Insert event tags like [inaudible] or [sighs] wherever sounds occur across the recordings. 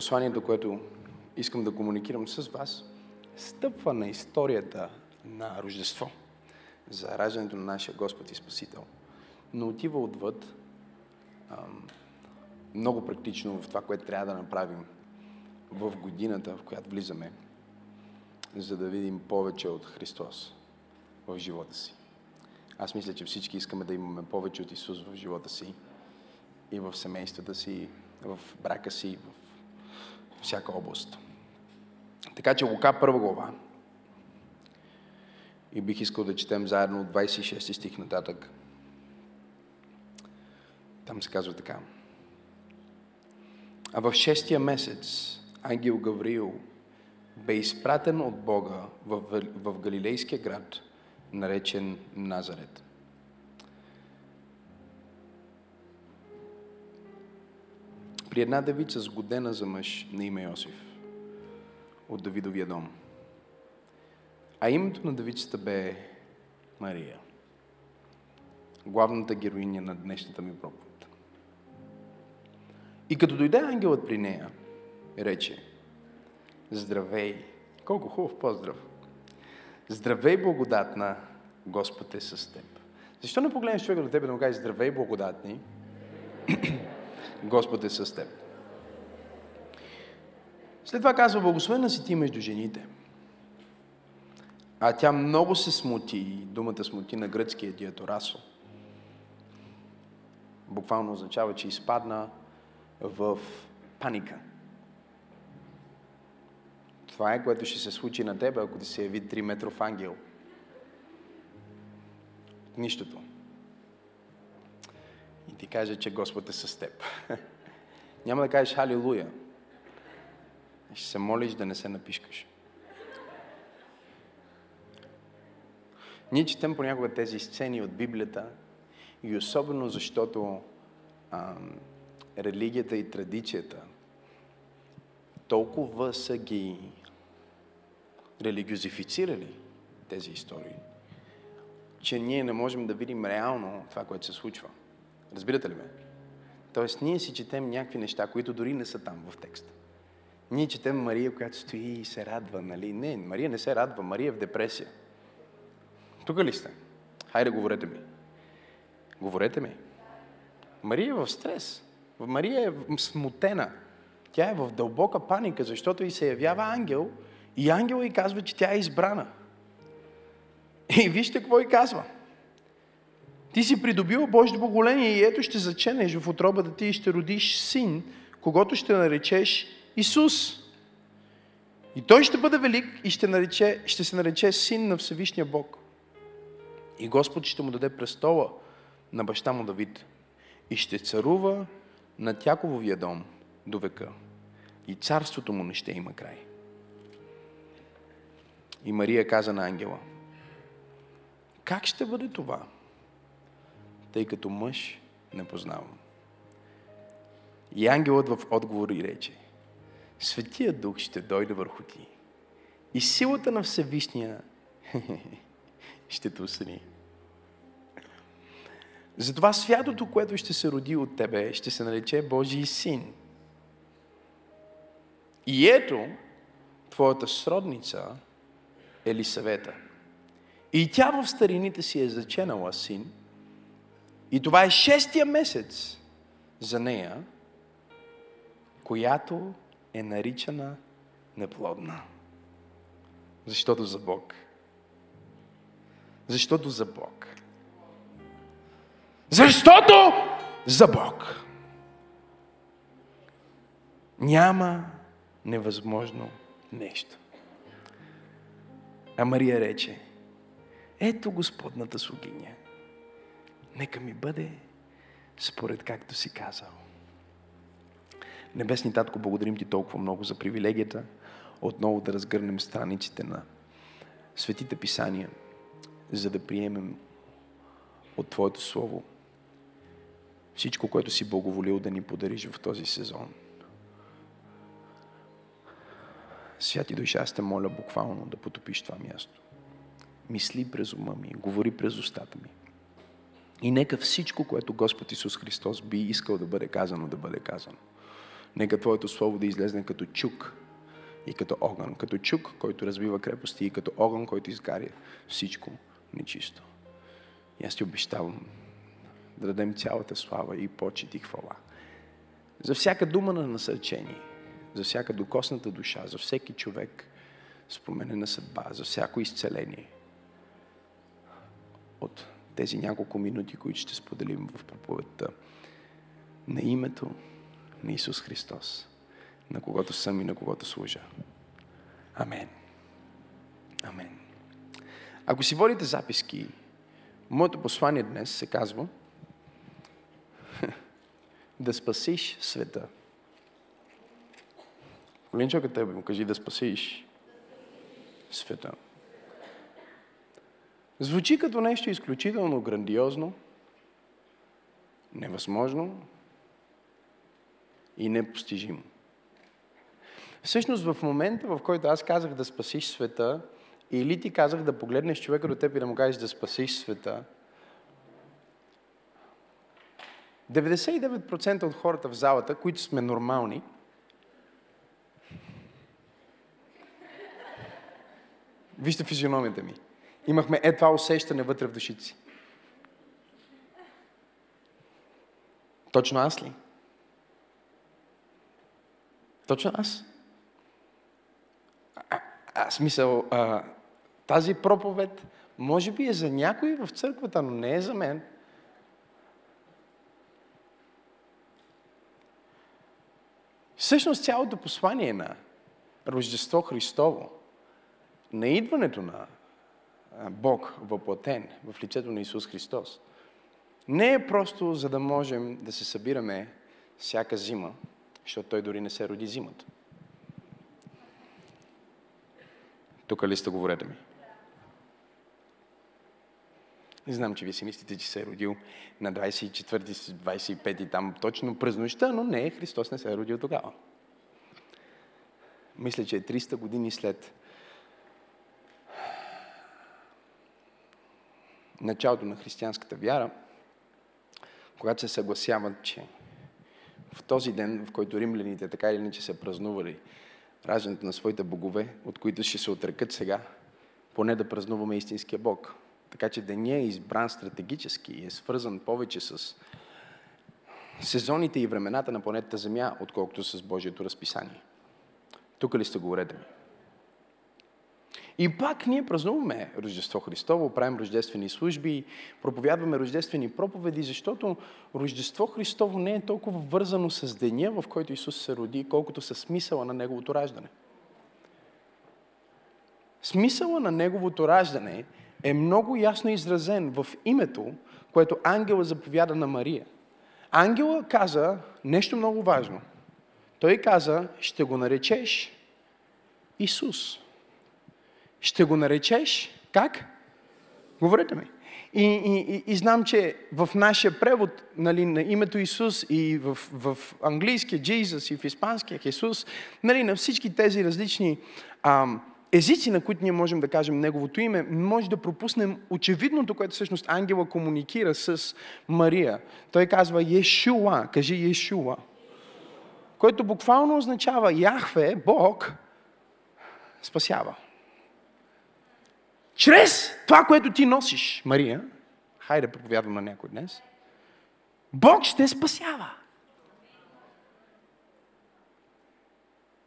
посланието, което искам да комуникирам с вас, стъпва на историята на Рождество за раждането на нашия Господ и Спасител, но отива отвъд ам, много практично в това, което трябва да направим в годината, в която влизаме, за да видим повече от Христос в живота си. Аз мисля, че всички искаме да имаме повече от Исус в живота си и в семействата си, в брака си, в всяка област. Така че Лука първа глава. И бих искал да четем заедно от 26 стих нататък. Там се казва така. А в шестия месец ангел Гавриил бе изпратен от Бога в, в Галилейския град, наречен Назарет. При една девица сгодена за мъж на име Йосиф от Давидовия дом. А името на девицата бе Мария. Главната героиня на днешната ми проповед. И като дойде ангелът при нея, рече, здравей, колко хубав поздрав. Здравей, благодатна, Господ е с теб. Защо не погледнеш човека до тебе да му кажеш здравей, благодатни, Господ е с теб. След това казва, благословена си ти между жените. А тя много се смути, думата смути на гръцкия диаторасо. Буквално означава, че изпадна в паника. Това е, което ще се случи на тебе, ако ти се яви 3 метров ангел. Нищото. Ти каже, че Господ е с теб. [laughs] Няма да кажеш халилуя. Ще се молиш да не се напишкаш. Ние четем понякога тези сцени от Библията и особено защото а, религията и традицията толкова са ги религиозифицирали тези истории, че ние не можем да видим реално това, което се случва. Разбирате ли ме? Тоест, ние си четем някакви неща, които дори не са там в текста. Ние четем Мария, която стои и се радва, нали? Не, Мария не се радва, Мария е в депресия. Тук ли сте? Хайде, говорете ми. Говорете ми. Мария е в стрес. Мария е смутена. Тя е в дълбока паника, защото и се явява ангел и ангел и казва, че тя е избрана. И вижте какво и казва. Ти си придобил Божие благоление и ето ще заченеш в отробата ти и ще родиш син, когато ще наречеш Исус. И той ще бъде велик и ще, нарече, ще се нарече син на Всевишния Бог. И Господ ще му даде престола на баща му Давид. И ще царува на Тякововия дом до века. И царството му не ще има край. И Мария каза на ангела, как ще бъде това, тъй като мъж не познавам? И ангелът в отговор и рече, Светия Дух ще дойде върху ти и силата на Всевишния [laughs] ще те усъни. Затова святото, което ще се роди от тебе, ще се нарече Божий син. И ето, твоята сродница Елисавета. И тя в старините си е заченала син. И това е шестия месец за нея, която е наричана неплодна. Защото за Бог. Защото за Бог. Защото за Бог. Няма невъзможно нещо. А Мария рече, ето Господната слугиня. Нека ми бъде според както си казал. Небесни Татко, благодарим Ти толкова много за привилегията отново да разгърнем страниците на Светите Писания, за да приемем от Твоето Слово всичко, което си благоволил да ни подариш в този сезон. Святи душа, аз те моля буквално да потопиш това място. Мисли през ума ми, говори през устата ми. И нека всичко, което Господ Исус Христос би искал да бъде казано, да бъде казано. Нека Твоето Слово да излезне като чук и като огън. Като чук, който разбива крепости и като огън, който изгаря всичко нечисто. И аз ти обещавам да дадем цялата слава и почет и хвала. За всяка дума на насърчение, за всяка докосната душа, за всеки човек с променена съдба, за всяко изцеление от тези няколко минути, които ще споделим в проповедта на името на Исус Христос, на когото съм и на когото служа. Амен. Амен. Ако си водите записки, моето послание днес се казва [laughs] да спасиш света. Голин човек тебе му кажи да спасиш света. Звучи като нещо изключително грандиозно, невъзможно и непостижимо. Всъщност в момента, в който аз казах да спасиш света, или ти казах да погледнеш човека до теб и да му кажеш да спасиш света, 99% от хората в залата, които сме нормални, вижте физиономията ми. Имахме е това усещане вътре в душите си. Точно аз ли? Точно аз. А, а, а, тази проповед може би е за някой в църквата, но не е за мен. Всъщност цялото послание на Рождество Христово, на идването на Бог въплатен в лицето на Исус Христос, не е просто за да можем да се събираме всяка зима, защото Той дори не се роди зимата. Тук ли сте говорете ми? Не знам, че вие си мислите, че се е родил на 24 25 там точно през нощта, но не, Христос не се е родил тогава. Мисля, че е 300 години след началото на християнската вяра, когато се съгласяват, че в този ден, в който римляните така или иначе са празнували раждането на своите богове, от които ще се отрекат сега, поне да празнуваме истинския Бог. Така че деня е избран стратегически и е свързан повече с сезоните и времената на планетата Земя, отколкото с Божието разписание. Тук ли сте говорете ми? И пак ние празнуваме Рождество Христово, правим рождествени служби, проповядваме рождествени проповеди, защото Рождество Христово не е толкова вързано с деня, в който Исус се роди, колкото с смисъла на Неговото раждане. Смисъла на Неговото раждане е много ясно изразен в името, което ангела заповяда на Мария. Ангела каза нещо много важно. Той каза, ще го наречеш Исус. Ще го наречеш как? Говорете ми. И, и, и, и знам, че в нашия превод нали, на името Исус и в, в английския Jesus и в испанския Исус, нали, на всички тези различни ам, езици, на които ние можем да кажем Неговото име, може да пропуснем очевидното, което всъщност ангела комуникира с Мария. Той казва Ешуа, кажи Ешуа, което буквално означава Яхве, Бог, спасява. Чрез това, което ти носиш, Мария, хайде да проповядвам на някой днес, Бог ще спасява.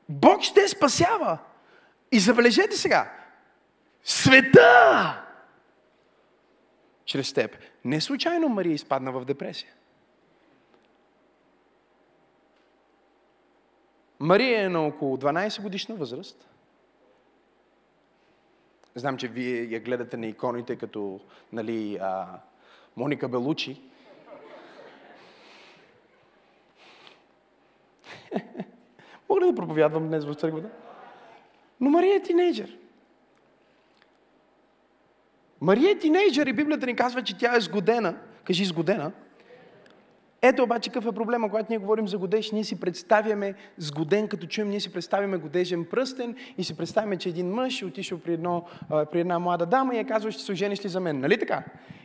Бог ще спасява. И забележете сега, света чрез теб. Не случайно Мария изпадна в депресия. Мария е на около 12 годишна възраст. Знам, че вие я гледате на иконите като нали, а, Моника Белучи. [laughs] Мога ли да проповядвам днес в църквата? Но Мария е тинейджър. Мария е тинейджър и Библията ни казва, че тя е сгодена. Кажи сгодена. Ето обаче какъв е проблема, когато ние говорим за годеж, ние си представяме сгоден, като чуем, ние си представяме годежен пръстен и си представяме, че един мъж е отишъл при, едно, при една млада дама и е казва, ще се ожениш ли за мен, нали така?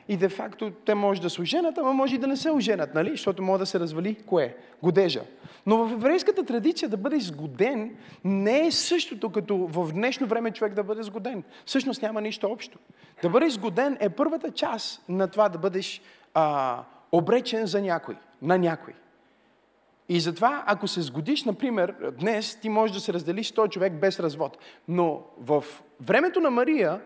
И де факто те може да се оженят, ама може и да не се оженят, нали? Защото може да се развали кое? Годежа. Но в еврейската традиция да бъдеш сгоден не е същото като в днешно време човек да бъде сгоден. Всъщност няма нищо общо. Да бъдеш сгоден е първата част на това да бъдеш а, обречен за някой, на някой. И затова, ако се сгодиш, например, днес ти можеш да се разделиш 100 човек без развод. Но в времето на Мария,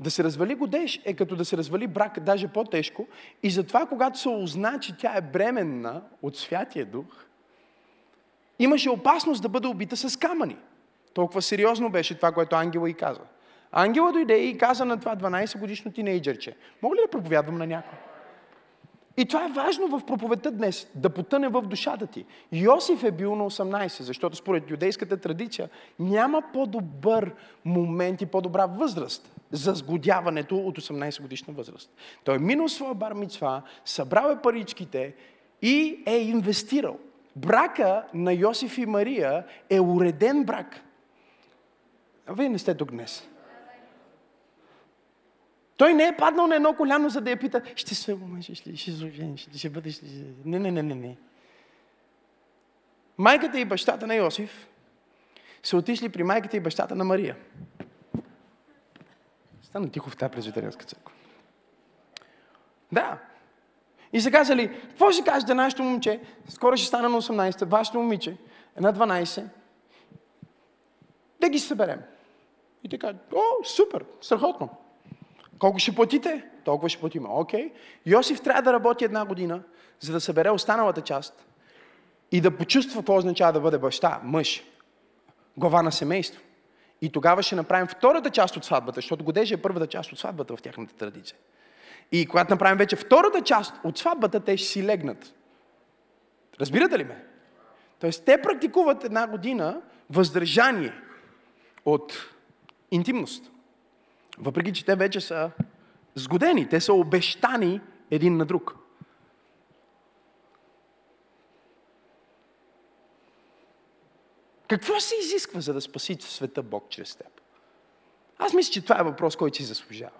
да се развали годеж е като да се развали брак, даже по-тежко. И затова, когато се узна, че тя е бременна от Святия Дух, имаше опасност да бъде убита с камъни. Толкова сериозно беше това, което ангела и каза. Ангела дойде и каза на това 12 годишно тинейджерче, мога ли да проповядвам на някой? И това е важно в проповедта днес, да потъне в душата ти. Йосиф е бил на 18, защото според юдейската традиция няма по-добър момент и по-добра възраст за сгодяването от 18 годишна възраст. Той е минал своя бар мицва, събрал е паричките и е инвестирал. Брака на Йосиф и Мария е уреден брак. Вие не сте тук днес. Той не е паднал на едно коляно, за да я пита, ще се омъжиш ли, ще зажениш ли, ще бъдеш ли... Не, не, не, не, не. Майката и бащата на Йосиф са отишли при майката и бащата на Мария. Стана тихо в тази презвитерианска църква. Да. И са казали, какво ще кажете нашето момче? Скоро ще стана на 18, вашето момиче е на 12. Да ги съберем. И казват, о, супер, страхотно. Колко ще платите? Толкова ще платим. Окей. Йосиф трябва да работи една година, за да събере останалата част и да почувства какво означава да бъде баща, мъж, глава на семейство. И тогава ще направим втората част от сватбата, защото годежа е първата част от сватбата в тяхната традиция. И когато направим вече втората част от сватбата, те ще си легнат. Разбирате ли ме? Тоест, те практикуват една година въздържание от интимност. Въпреки, че те вече са сгодени, те са обещани един на друг. Какво се изисква, за да спаси света Бог чрез теб? Аз мисля, че това е въпрос, който си заслужава.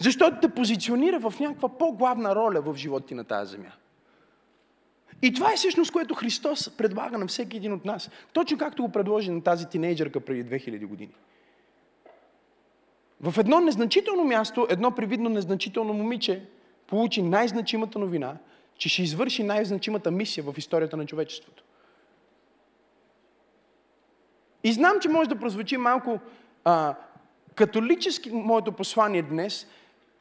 Защото те позиционира в някаква по-главна роля в живота ти на тази земя. И това е всъщност, което Христос предлага на всеки един от нас. Точно както го предложи на тази тинейджърка преди 2000 години. В едно незначително място, едно привидно незначително момиче получи най-значимата новина, че ще извърши най-значимата мисия в историята на човечеството. И знам, че може да прозвучи малко а, католически моето послание днес,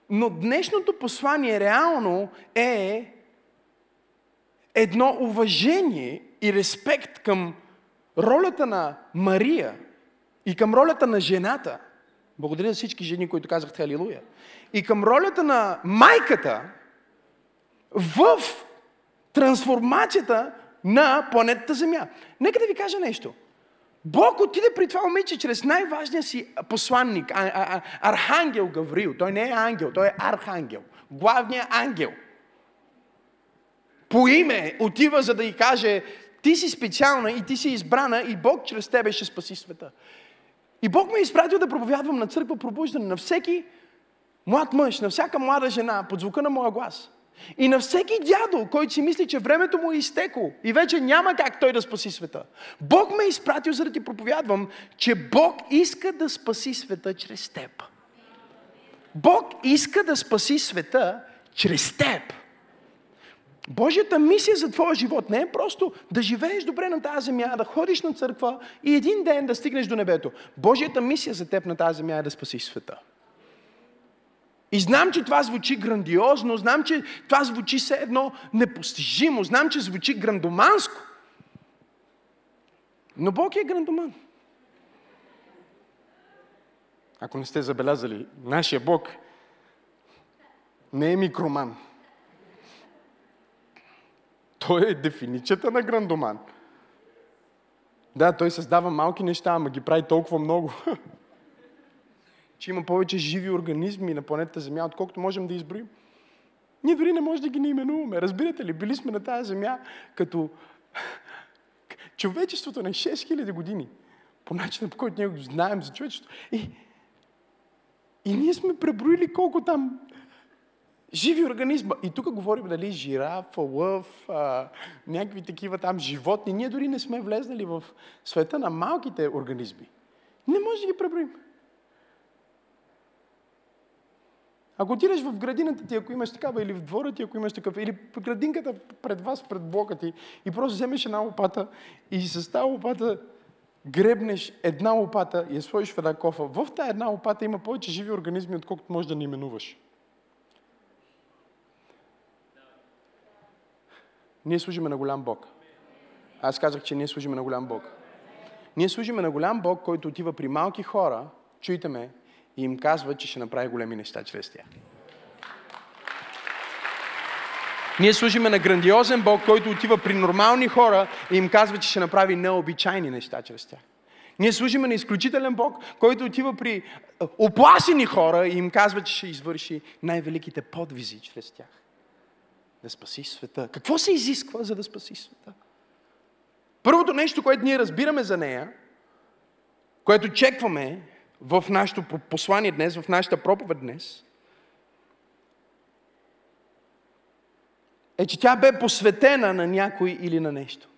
но днешното послание реално е едно уважение и респект към ролята на Мария и към ролята на жената. Благодаря за всички жени, които казахте Алилуя. И към ролята на майката в трансформацията на планетата Земя. Нека да ви кажа нещо. Бог отиде при това момиче чрез най-важния си посланник, а, а, а, Архангел Гаврил. Той не е ангел, той е архангел. Главният ангел – по име отива, за да й каже, ти си специална и ти си избрана и Бог чрез тебе ще спаси света. И Бог ме е изпратил да проповядвам на църква пробуждане на всеки млад мъж, на всяка млада жена, под звука на моя глас. И на всеки дядо, който си мисли, че времето му е изтекло и вече няма как той да спаси света. Бог ме е изпратил, за да ти проповядвам, че Бог иска да спаси света чрез теб. Бог иска да спаси света чрез теб. Божията мисия за твоя живот не е просто да живееш добре на тази земя, да ходиш на църква и един ден да стигнеш до небето. Божията мисия за теб на тази земя е да спасиш света. И знам, че това звучи грандиозно, знам, че това звучи все едно непостижимо, знам, че звучи грандоманско. Но Бог е грандоман. Ако не сте забелязали, нашия Бог не е микроман. Той е дефиницията на грандоман. Да, той създава малки неща, ама ги прави толкова много. [laughs] че има повече живи организми на планетата Земя, отколкото можем да изброим. Ние дори не можем да ги не именуваме. Разбирате ли? Били сме на тази земя като [laughs] човечеството на 6000 години. По начина, по който ние го знаем за човечеството. И, и ние сме преброили колко там живи организма. И тук говорим, дали, жираф, лъв, а, някакви такива там животни. Ние дори не сме влезнали в света на малките организми. Не може да ги преброим. Ако отидеш в градината ти, ако имаш такава, или в двора ти, ако имаш такъв, или градинката пред вас, пред блока ти, и просто вземеш една лопата и с тази лопата гребнеш една лопата и я сложиш в една кофа, в тази една лопата има повече живи организми, отколкото можеш да не именуваш. Ние служиме на голям Бог. Аз казах, че ние служиме на голям Бог. Ние служиме на голям Бог, който отива при малки хора, чуйте ме, и им казва, че ще направи големи неща чрез тях. Ние служиме на грандиозен Бог, който отива при нормални хора и им казва, че ще направи необичайни неща чрез тях. Ние служиме на изключителен Бог, който отива при оплашени хора и им казва, че ще извърши най-великите подвизи чрез тях. Да спаси света. Какво се изисква, за да спаси света? Първото нещо, което ние разбираме за нея, което чекваме в нашето послание днес, в нашата проповед днес, е, че тя бе посветена на някой или на нещо.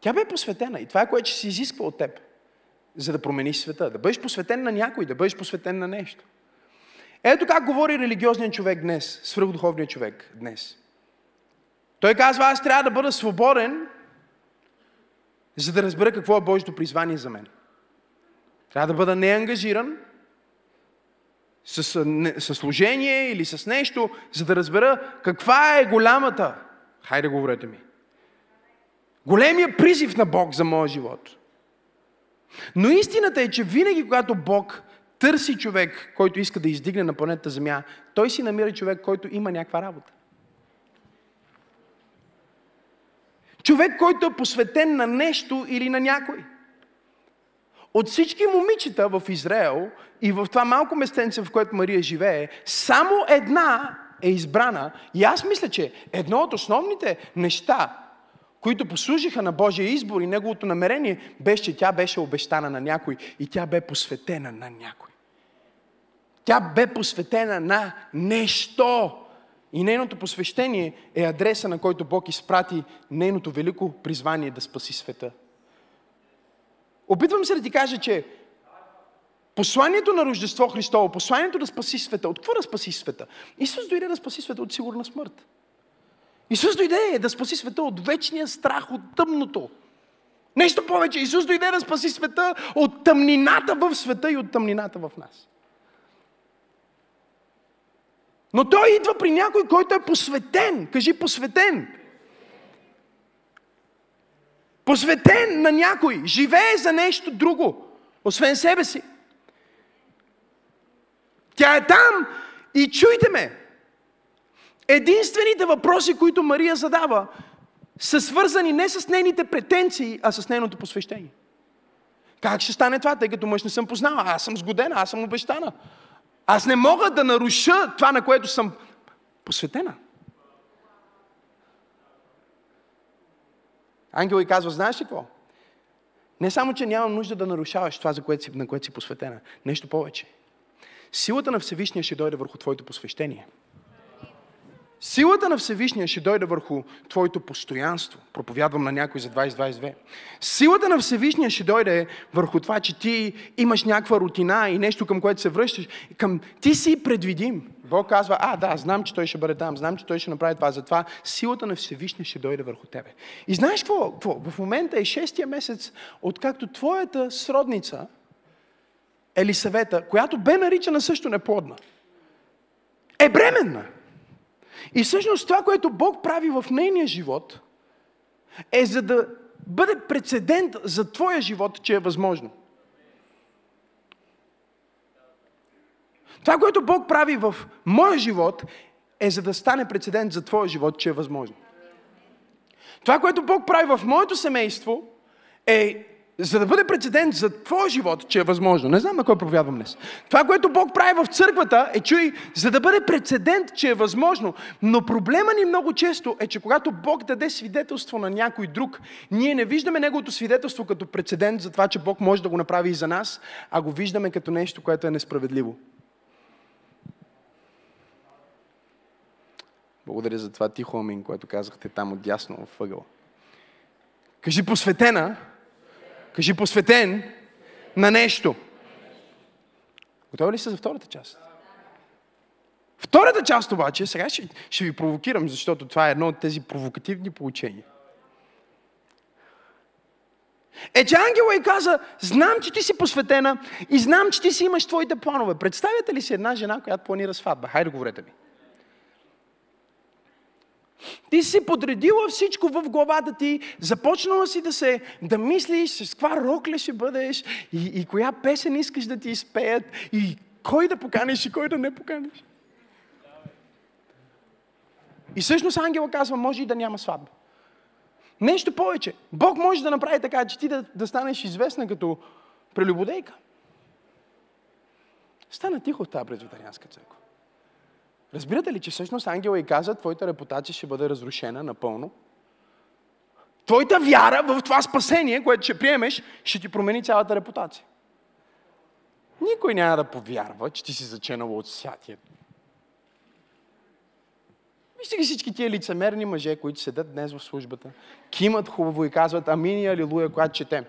Тя бе посветена и това е което се изисква от теб, за да промениш света. Да бъдеш посветен на някой, да бъдеш посветен на нещо. Ето как говори религиозният човек днес, свръхдуховният човек днес. Той казва, аз трябва да бъда свободен, за да разбера какво е Божието призвание за мен. Трябва да бъда неангажиран с, с служение или с нещо, за да разбера каква е голямата, хайде говорете ми, големия призив на Бог за моя живот. Но истината е, че винаги, когато Бог търси човек, който иска да издигне на планетата Земя, той си намира човек, който има някаква работа. Човек, който е посветен на нещо или на някой. От всички момичета в Израел и в това малко местенце, в което Мария живее, само една е избрана. И аз мисля, че едно от основните неща, които послужиха на Божия избор и неговото намерение, беше, че тя беше обещана на някой и тя бе посветена на някой. Тя бе посветена на нещо. И нейното посвещение е адреса, на който Бог изпрати нейното велико призвание да спаси света. Опитвам се да ти кажа, че посланието на Рождество Христово, посланието да спаси света, от какво да спаси света? Исус дойде да спаси света от сигурна смърт. Исус дойде да спаси света от вечния страх, от тъмното. Нещо повече, Исус дойде да спаси света от тъмнината в света и от тъмнината в нас. Но той идва при някой, който е посветен. Кажи посветен. Посветен на някой. Живее за нещо друго, освен себе си. Тя е там и чуйте ме. Единствените въпроси, които Мария задава, са свързани не с нейните претенции, а с нейното посвещение. Как ще стане това, тъй като мъж не съм познала? Аз съм сгодена, аз съм обещана. Аз не мога да наруша това, на което съм посветена. Ангел и казва, знаеш ли какво? Не само, че нямам нужда да нарушаваш това, за което си, на което си посветена. Нещо повече. Силата на Всевишния ще дойде върху твоето посвещение – Силата на Всевишния ще дойде върху твоето постоянство. Проповядвам на някой за 2022. Силата на Всевишния ще дойде върху това, че ти имаш някаква рутина и нещо към което се връщаш. Към... Ти си предвидим. Бог казва, а, да, знам, че той ще бъде там, знам, че той ще направи това. Затова силата на Всевишния ще дойде върху тебе. И знаеш какво? какво? В момента е шестия месец, откакто твоята сродница, Елисавета, която бе наричана също неплодна, е бременна. И всъщност това, което Бог прави в нейния живот, е за да бъде прецедент за твоя живот, че е възможно. Това, което Бог прави в моя живот, е за да стане прецедент за твоя живот, че е възможно. Това, което Бог прави в моето семейство, е за да бъде прецедент за твоя живот, че е възможно. Не знам на кой проповядвам днес. Това, което Бог прави в църквата, е, чуй, за да бъде прецедент, че е възможно. Но проблема ни много често е, че когато Бог даде свидетелство на някой друг, ние не виждаме неговото свидетелство като прецедент за това, че Бог може да го направи и за нас, а го виждаме като нещо, което е несправедливо. Благодаря за това тихо амин, което казахте там отдясно в ъгъла. Кажи посветена, кажи посветен на нещо. Готови ли са за втората част? Втората част обаче, сега ще, ще ви провокирам, защото това е едно от тези провокативни получения. Е, че ангела и каза, знам, че ти си посветена и знам, че ти си имаш твоите планове. Представяте ли си една жена, която планира сватба? Хайде, говорете ми. Ти си подредила всичко в главата ти, започнала си да се, да мислиш с каква рокля ще бъдеш и, и коя песен искаш да ти изпеят и кой да поканиш и кой да не поканиш. И всъщност ангела казва, може и да няма сватба. Нещо повече. Бог може да направи така, че ти да, да станеш известна като прелюбодейка. Стана тихо в тази презвитарианска църква. Разбирате ли, че всъщност ангела и каза, твоята репутация ще бъде разрушена напълно? Твоята вяра в това спасение, което ще приемеш, ще ти промени цялата репутация. Никой няма да повярва, че ти си заченал от святието. Вижте ги всички тия лицемерни мъже, които седят днес в службата, кимат хубаво и казват амин и алилуя, когато четем.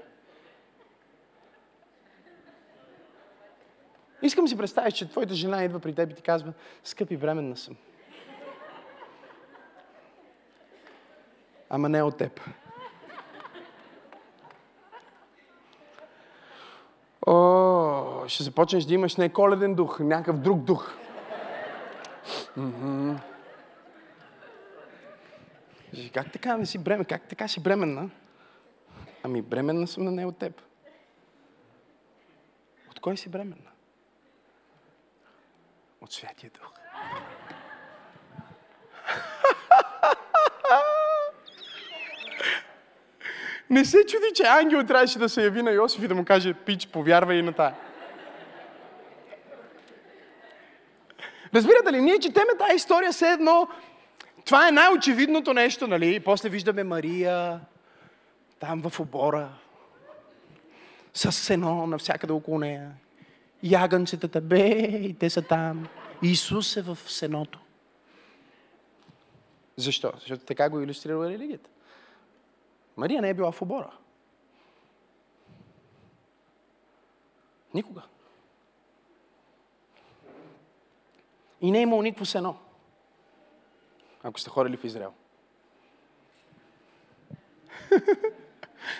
Искам си представиш, че твоята жена идва при теб и ти казва, скъпи, бременна съм. Ама не от теб. О, ще започнеш да имаш не коледен дух, някакъв друг дух. Mm-hmm. Как така не си бремен? Как така си бременна? Ами бременна съм на не от теб. От кой си бременна? От Святия Дух. [laughs] Не се чуди, че ангел трябваше да се яви на Йосиф и да му каже, пич, повярвай и на тая. Разбирате ли, ние четеме тази история все едно, това е най-очевидното нещо, нали? И после виждаме Мария, там в обора, с сено навсякъде около нея ягънцетата, бе, и те са там. Исус е в сеното. Защо? Защото така го иллюстрира религията. Мария не е била в обора. Никога. И не е имал никакво сено. Ако сте ходили в Израел. [laughs]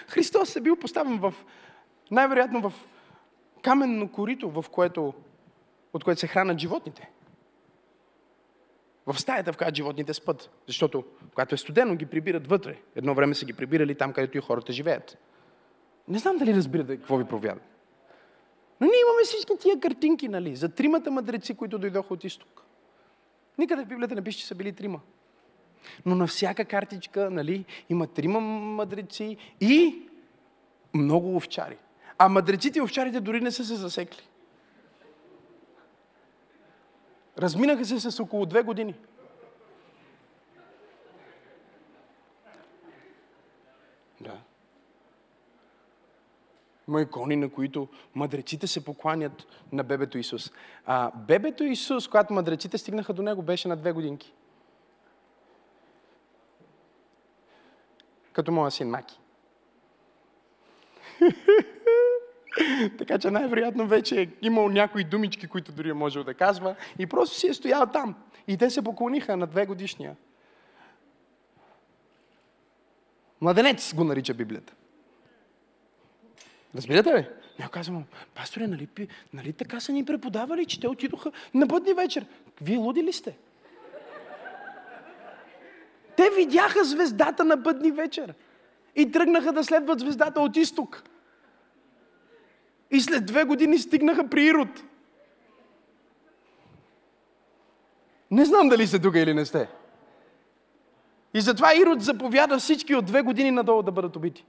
Христос е бил поставен в, най-вероятно в каменно корито, в което, от което се хранят животните. В стаята, в която животните спът. Защото, когато е студено, ги прибират вътре. Едно време са ги прибирали там, където и хората живеят. Не знам дали разбирате какво ви провяда. Но ние имаме всички тия картинки, нали, за тримата мъдреци, които дойдоха от изток. Никъде в Библията не пише, че са били трима. Но на всяка картичка, нали, има трима мъдреци и много овчари. А мъдреците и овчарите дори не са се засекли. Разминаха се с около две години. Да. Има икони, на които мъдреците се покланят на бебето Исус. А бебето Исус, когато мъдреците стигнаха до него, беше на две годинки. Като моя син Маки. [laughs] [laughs] така че най-вероятно вече е имал някои думички, които дори е можел да казва и просто си е стоял там. И те се поклониха на две годишния. Младенец го нарича Библията. Разбирате ли? Не казвам, пасторе, нали, нали така са ни преподавали, че те отидоха на бъдни вечер. Вие луди ли сте? Те видяха звездата на бъдни вечер и тръгнаха да следват звездата от изток. И след две години стигнаха при Ирод. Не знам дали сте тук или не сте. И затова Ирод заповяда всички от две години надолу да бъдат убити.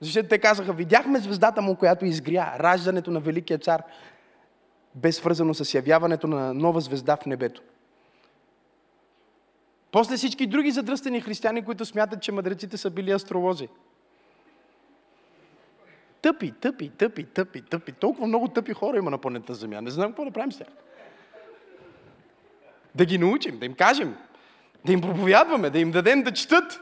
Защото те казаха, видяхме звездата му, която изгря, раждането на Великия цар, бе свързано с явяването на нова звезда в небето. После всички други задръстени християни, които смятат, че мъдреците са били астролози. Тъпи, тъпи, тъпи, тъпи, тъпи. Толкова много тъпи хора има на планета Земя. Не знам какво да правим сега. Да ги научим, да им кажем, да им проповядваме, да им дадем да четат.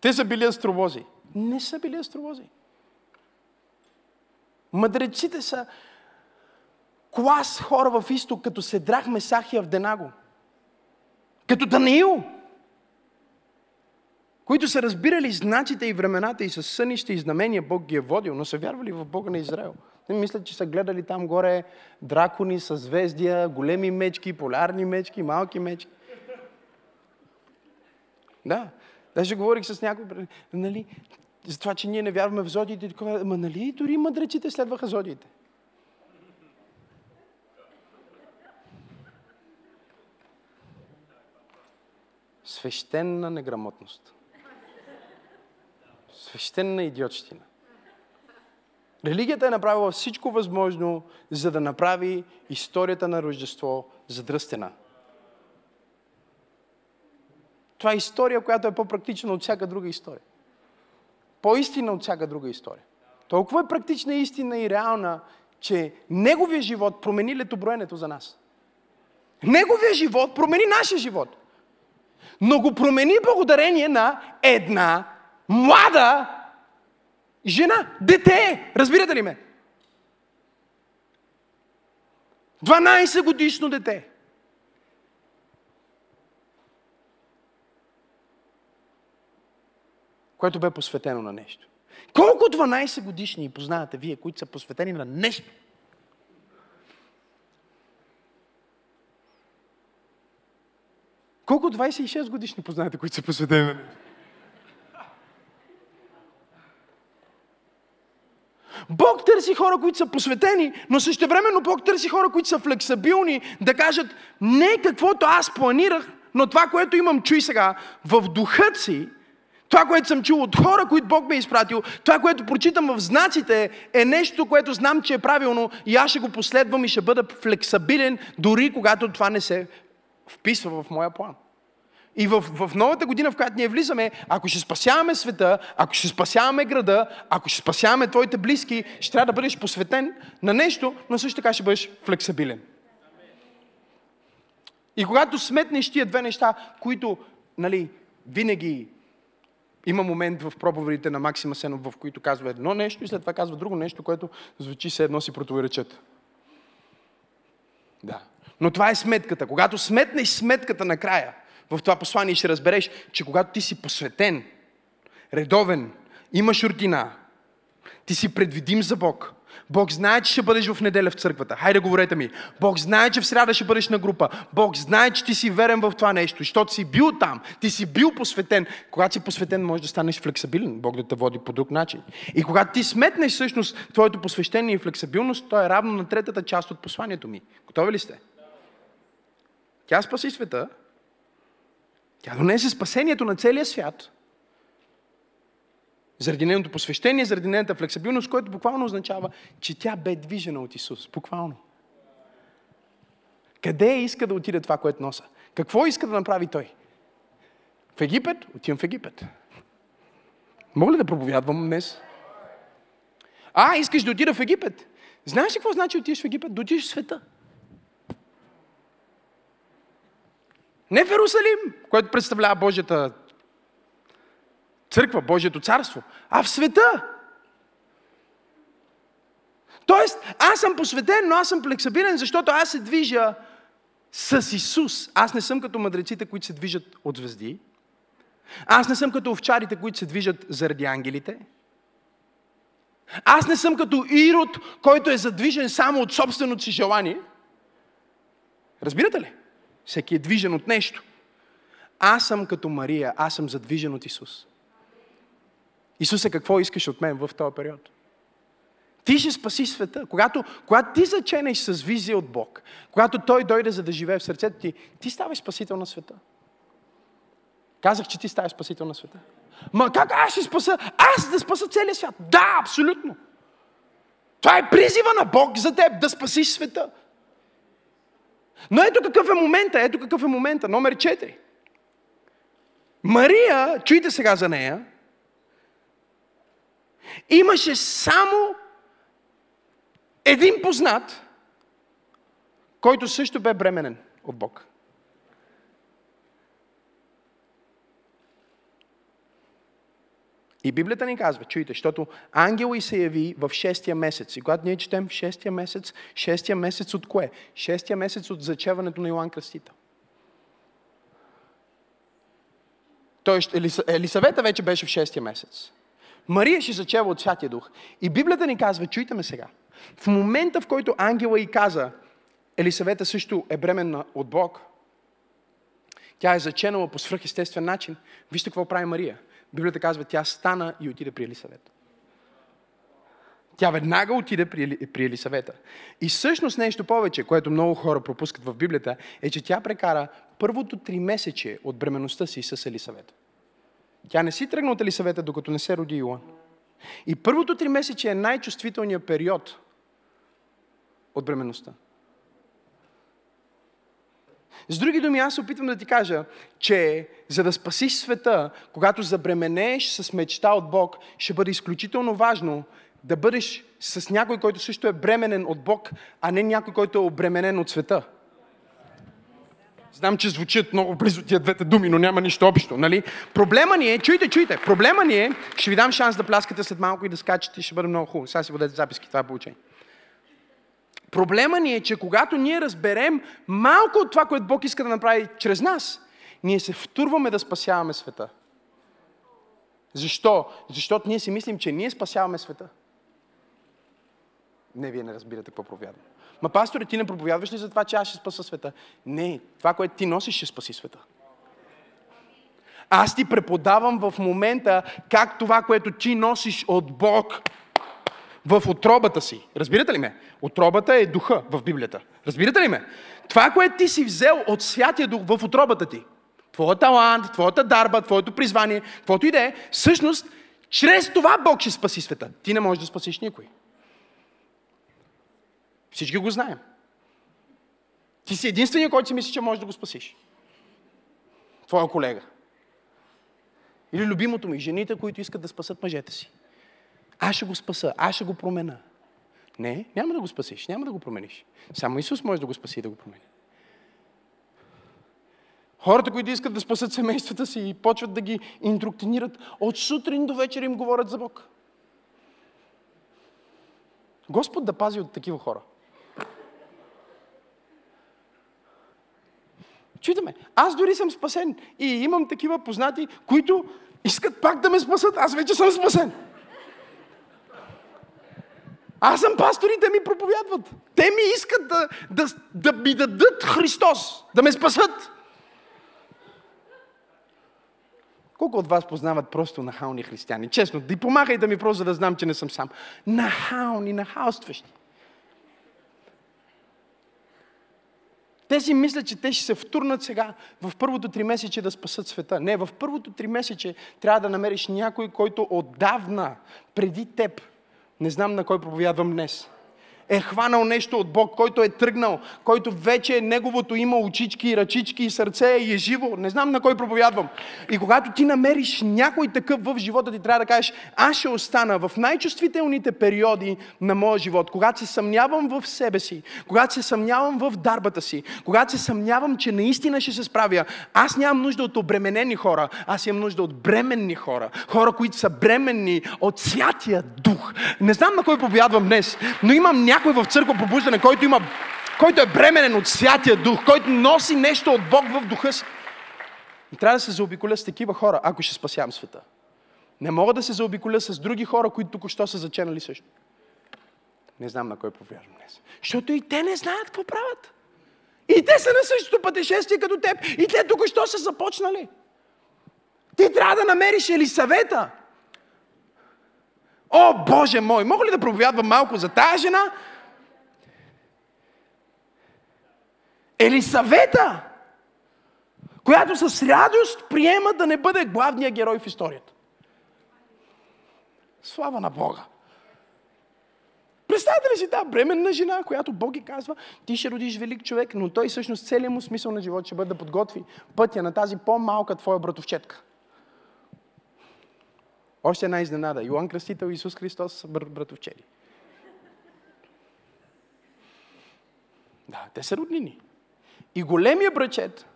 Те са били астровози. Не са били астровози. Мъдреците са клас хора в изток, като Седрах, Месах и Авденаго. Като Даниил, които са разбирали знаците и времената и с сънища и знамения Бог ги е водил, но са вярвали в Бога на Израел. Те мислят, че са гледали там горе дракони, съзвездия, големи мечки, полярни мечки, малки мечки. Да. Даже говорих с някой, нали, за това, че ние не вярваме в зодиите. Такова, ма нали дори мъдреците следваха зодиите. Свещена неграмотност. Свещена идиотщина. Религията е направила всичко възможно, за да направи историята на Рождество задръстена. Това е история, която е по-практична от всяка друга история. По-истина от всяка друга история. Толкова е практична истина и реална, че Неговия живот промени летоброенето за нас. Неговия живот промени нашия живот. Но го промени благодарение на една млада жена, дете. Разбирате ли ме? 12 годишно дете. Което бе посветено на нещо. Колко 12 годишни познавате вие, които са посветени на нещо? Колко 26 годишни познавате, които са посветени на нещо? Бог търси хора, които са посветени, но също времено Бог търси хора, които са флексабилни, да кажат не каквото аз планирах, но това, което имам, чуй сега, в духът си, това, което съм чул от хора, които Бог ме е изпратил, това, което прочитам в знаците, е нещо, което знам, че е правилно и аз ще го последвам и ще бъда флексабилен, дори когато това не се вписва в моя план. И в, в новата година, в която ние влизаме, ако ще спасяваме света, ако ще спасяваме града, ако ще спасяваме твоите близки, ще трябва да бъдеш посветен на нещо, но също така ще бъдеш флексабилен. И когато сметнеш тия две неща, които нали, винаги има момент в проповедите на Максима Сенов, в които казва едно нещо и след това казва друго нещо, което звучи се едно си противоречат. Да. Но това е сметката. Когато сметнеш сметката накрая, в това послание ще разбереш, че когато ти си посветен, редовен, имаш рутина, ти си предвидим за Бог, Бог знае, че ще бъдеш в неделя в църквата. Хайде, говорете ми. Бог знае, че в сряда ще бъдеш на група. Бог знае, че ти си верен в това нещо, защото си бил там. Ти си бил посветен. Когато си посветен, можеш да станеш флексибилен. Бог да те води по друг начин. И когато ти сметнеш всъщност твоето посвещение и флексибилност, то е равно на третата част от посланието ми. Готови ли сте? Тя спаси света, тя донесе спасението на целия свят. Заради нейното посвещение, заради нейната флексибилност, което буквално означава, че тя бе движена от Исус. Буквално. Къде иска да отиде това, което носа? Какво иска да направи той? В Египет? Отивам в Египет. Мога ли да проповядвам днес? А, искаш да отида в Египет? Знаеш ли какво значи отидеш в Египет? Да отидеш в света. Не в Иерусалим, който представлява Божията църква, Божието царство, а в света. Тоест, аз съм посветен, но аз съм флексабилен, защото аз се движа с Исус. Аз не съм като мъдреците, които се движат от звезди. Аз не съм като овчарите, които се движат заради ангелите. Аз не съм като Ирод, който е задвижен само от собственото си желание. Разбирате ли? Всеки е движен от нещо. Аз съм като Мария, аз съм задвижен от Исус. Исусе, какво искаш от мен в този период? Ти ще спаси света. Когато, когато ти заченеш с визия от Бог, когато Той дойде за да живее в сърцето ти, ти ставаш спасител на света. Казах, че ти ставаш спасител на света. Ма как аз ще спаса? Аз да спаса целия свят? Да, абсолютно. Това е призива на Бог за теб да спасиш света. Но ето какъв е момента, ето какъв е момента. Номер 4. Мария, чуйте сега за нея, имаше само един познат, който също бе бременен от Бог. И Библията ни казва, чуйте, защото ангел и се яви в шестия месец. И когато ние четем в шестия месец, шестия месец от кое? Шестия месец от зачеването на Йоанн Кръстител. Тоест, Елисавета вече беше в шестия месец. Мария ще зачева от Святия Дух. И Библията ни казва, чуйте ме сега, в момента в който ангела и каза, Елисавета също е бременна от Бог, тя е заченала по свръхестествен начин. Вижте какво прави Мария. Библията казва, тя стана и отиде при Елисавета. Тя веднага отиде при, Елисавета. И всъщност нещо повече, което много хора пропускат в Библията, е, че тя прекара първото три месече от бременността си с Елисавета. Тя не си тръгна от Елисавета, докато не се роди Иоанн. И първото три месече е най-чувствителният период от бременността. С други думи, аз се опитвам да ти кажа, че за да спасиш света, когато забременееш с мечта от Бог, ще бъде изключително важно да бъдеш с някой, който също е бременен от Бог, а не някой, който е обременен от света. Знам, че звучат много близо тия двете думи, но няма нищо общо. Нали? Проблема ни е, чуйте, чуйте, проблема ни е, ще ви дам шанс да пляскате след малко и да скачате, ще бъде много хубаво. Сега си водете записки, това е получение. Проблема ни е, че когато ние разберем малко от това, което Бог иска да направи чрез нас, ние се втурваме да спасяваме света. Защо? Защото ние си мислим, че ние спасяваме света. Не, вие не разбирате какво проповядвам. Ма, пасторе, ти не проповядваш ли за това, че аз ще спаса света? Не, това, което ти носиш, ще спаси света. Аз ти преподавам в момента как това, което ти носиш от Бог, в отробата си. Разбирате ли ме? Отробата е духа в Библията. Разбирате ли ме? Това, което ти си взел от Святия Дух в отробата ти, твоя талант, твоята дарба, твоето призвание, твоето и е, всъщност, чрез това Бог ще спаси света. Ти не можеш да спасиш никой. Всички го знаем. Ти си единственият, който си мисли, че можеш да го спасиш. Твоя колега. Или любимото ми, жените, които искат да спасат мъжете си. Аз ще го спаса, аз ще го промена. Не, няма да го спасиш, няма да го промениш. Само Исус може да го спаси и да го промени. Хората, които искат да спасат семействата си и почват да ги индруктинират, от сутрин до вечер им говорят за Бог. Господ да пази от такива хора. Чуйте ме, аз дори съм спасен и имам такива познати, които искат пак да ме спасат. Аз вече съм спасен. Аз съм пастор и те ми проповядват. Те ми искат да, да, да ми дадат Христос, да ме спасат. Колко от вас познават просто нахални християни? Честно, да помагай да ми просто, да знам, че не съм сам. Нахални, нахалстващи. Те си мислят, че те ще се втурнат сега в първото три месече да спасат света. Не, в първото три месече трябва да намериш някой, който отдавна, преди теб, не знам на кой проповядвам днес е хванал нещо от Бог, който е тръгнал, който вече е неговото има очички, ръчички и сърце и е живо. Не знам на кой проповядвам. И когато ти намериш някой такъв в живота ти, трябва да кажеш, аз ще остана в най-чувствителните периоди на моя живот, когато се съмнявам в себе си, когато се съмнявам в дарбата си, когато се съмнявам, че наистина ще се справя. Аз нямам нужда от обременени хора, аз имам нужда от бременни хора. Хора, които са бременни от Святия Дух. Не знам на кой проповядвам днес, но имам някой някой в църква пробуждане, който, има, който е бременен от Святия Дух, който носи нещо от Бог в духа си. И трябва да се заобиколя с такива хора, ако ще спасявам света. Не мога да се заобиколя с други хора, които току-що са заченали също. Не знам на кой повярвам днес. Защото и те не знаят какво правят. И те са на същото пътешествие като теб. И те току-що са започнали. Ти трябва да намериш Елисавета. О, Боже мой! Мога ли да проповядвам малко за тази жена? Елисавета, която с радост приема да не бъде главният герой в историята. Слава на Бога! Представете ли си тази бременна жена, която Бог ги казва, ти ще родиш велик човек, но той всъщност целият му смисъл на живота ще бъде да подготви пътя на тази по-малка твоя братовчетка. Още една изненада. Йоан Кръстител и Исус Христос са братовчери. Да, те са роднини. И големия брачет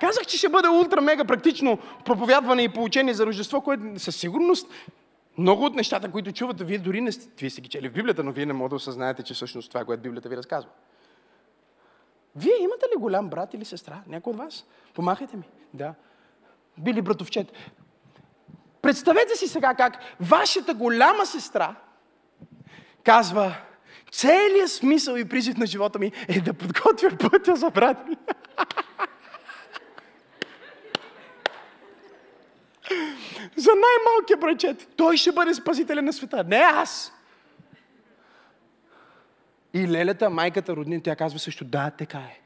Казах, че ще бъде ултра мега практично проповядване и получение за Рождество, което със сигурност много от нещата, които чувате, вие дори не сте, вие сте ги чели в Библията, но вие не можете да осъзнаете, че всъщност това е, което Библията ви разказва. Вие имате ли голям брат или сестра? Някой от вас? Помахайте ми. Да. Били братовчет. Представете си сега как вашата голяма сестра казва, целият смисъл и призив на живота ми е да подготвя пътя за брат ми. за най-малкия брачет. Той ще бъде спасителя на света. Не аз. И лелята, майката, роднина, тя казва също, да, така е.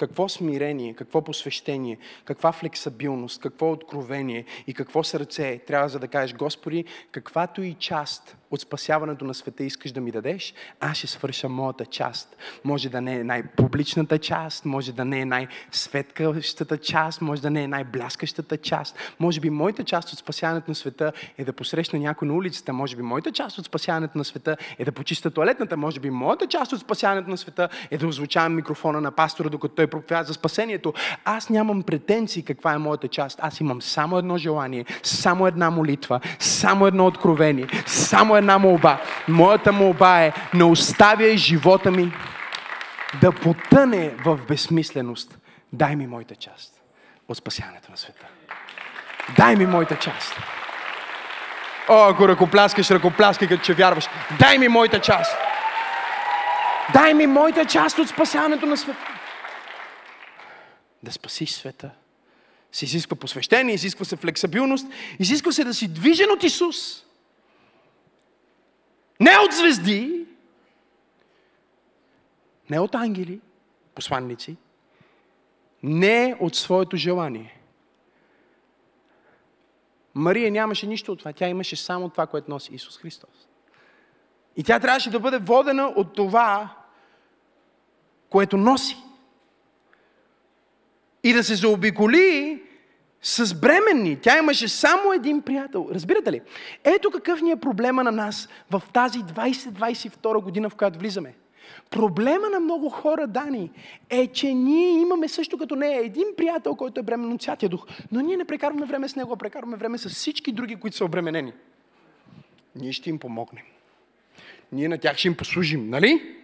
Какво смирение, какво посвещение, каква флексабилност, какво откровение и какво сърце трябва за да кажеш, Господи, каквато и част от спасяването на света искаш да ми дадеш, аз ще свърша моята част. Може да не е най-публичната част, може да не е най-светкащата част, може да не е най-бляскащата част. Може би моята част от спасяването на света е да посрещна някой на улицата, може би моята част от спасяването на света е да почиста туалетната, може би моята част от спасяването на света е да озвучавам микрофона на пастора, докато той проповядва за спасението. Аз нямам претенции каква е моята част. Аз имам само едно желание, само една молитва, само едно откровение, само една молба. Моята молба е не оставяй живота ми да потъне в безсмисленост. Дай ми моята част от спасяването на света. Дай ми моята част. О, ако ръкопляскаш, ръкопляскай, като че вярваш. Дай ми моята част. Дай ми моята част от спасяването на света. Да спасиш света. Се изисква посвещение, изисква се флексабилност, изисква се да си движен от Исус. Не от звезди, не от ангели, посланници, не от своето желание. Мария нямаше нищо от това. Тя имаше само това, което носи Исус Христос. И тя трябваше да бъде водена от това, което носи. И да се заобиколи с бременни. Тя имаше само един приятел. Разбирате ли? Ето какъв ни е проблема на нас в тази 2022 година, в която влизаме. Проблема на много хора, Дани, е, че ние имаме също като нея един приятел, който е бремен от Святия Дух, но ние не прекарваме време с него, а прекарваме време с всички други, които са обременени. Ние ще им помогнем. Ние на тях ще им послужим, нали?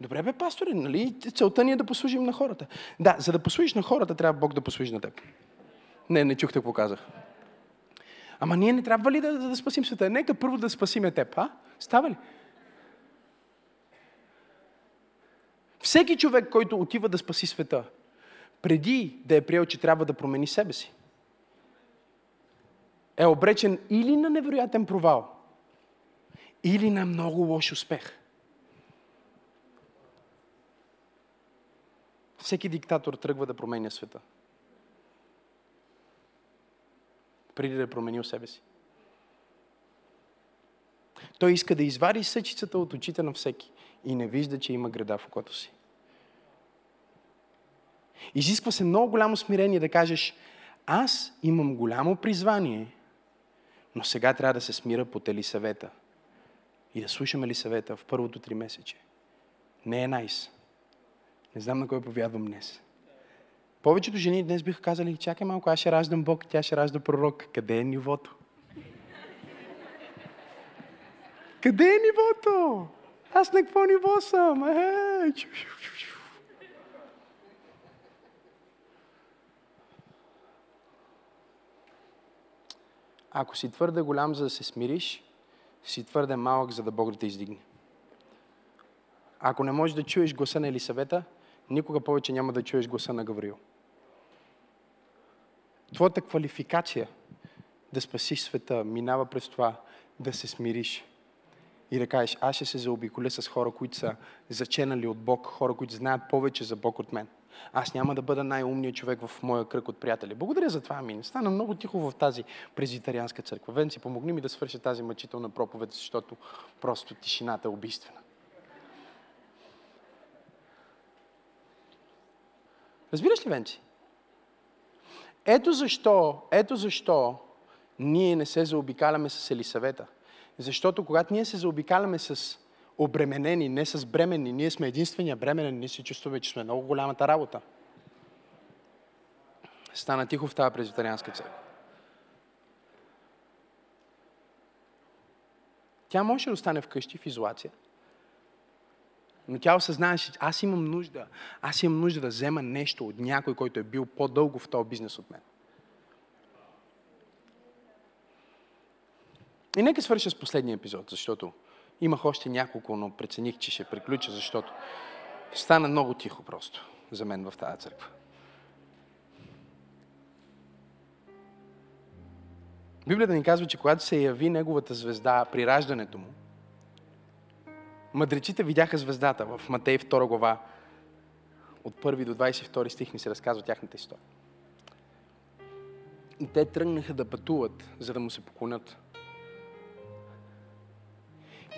Добре, бе, пасторе, нали? Целта ни е да послужим на хората. Да, за да послужиш на хората, трябва Бог да послужи на теб. Не, не чухте какво казах. Ама ние не трябва ли да, да, да спасим света? Нека първо да спасиме теб, а? Става ли? Всеки човек, който отива да спаси света, преди да е приел, че трябва да промени себе си, е обречен или на невероятен провал, или на много лош успех. Всеки диктатор тръгва да променя света. Преди да е променил себе си. Той иска да извади съчицата от очите на всеки и не вижда, че има града в окото си. Изисква се много голямо смирение да кажеш, аз имам голямо призвание, но сега трябва да се смира по Елисавета и да слушаме Елисавета в първото три месече. Не е найс. Не знам на кой повядвам днес. Повечето жени днес биха казали, чакай малко, аз ще раждам Бог, тя ще ражда пророк. Къде е нивото? Къде е нивото? Аз на какво ниво съм? Е. Ако си твърде голям, за да се смириш, си твърде малък, за да Бог да те издигне. Ако не можеш да чуеш гласа на Елисавета, никога повече няма да чуеш гласа на Гавриил. Твоята квалификация да спасиш света минава през това да се смириш и да кажеш, аз ще се заобиколя с хора, които са заченали от Бог, хора, които знаят повече за Бог от мен. Аз няма да бъда най-умният човек в моя кръг от приятели. Благодаря за това, Амин. Стана много тихо в тази презитарианска църква. Венци, помогни ми да свърша тази мъчителна проповед, защото просто тишината е убийствена. Разбираш ли, Венци? Ето защо, ето защо ние не се заобикаляме с Елисавета. Защото когато ние се заобикаляме с обременени, не с бремени, ние сме единствения бременен, ние се чувстваме, че сме много голямата работа. Стана тихо в тази презбитерианска църква. Тя може да остане вкъщи в изолация. Но тя осъзнава, че аз имам нужда. Аз имам нужда да взема нещо от някой, който е бил по-дълго в този бизнес от мен. И нека свърша с последния епизод, защото имах още няколко, но прецених, че ще приключа, защото стана много тихо просто за мен в тази църква. Библията ни казва, че когато се яви неговата звезда при раждането му, мъдреците видяха звездата в Матей 2 глава. От 1 до 22 стих ни се разказва тяхната история. И те тръгнаха да пътуват, за да му се поклонят.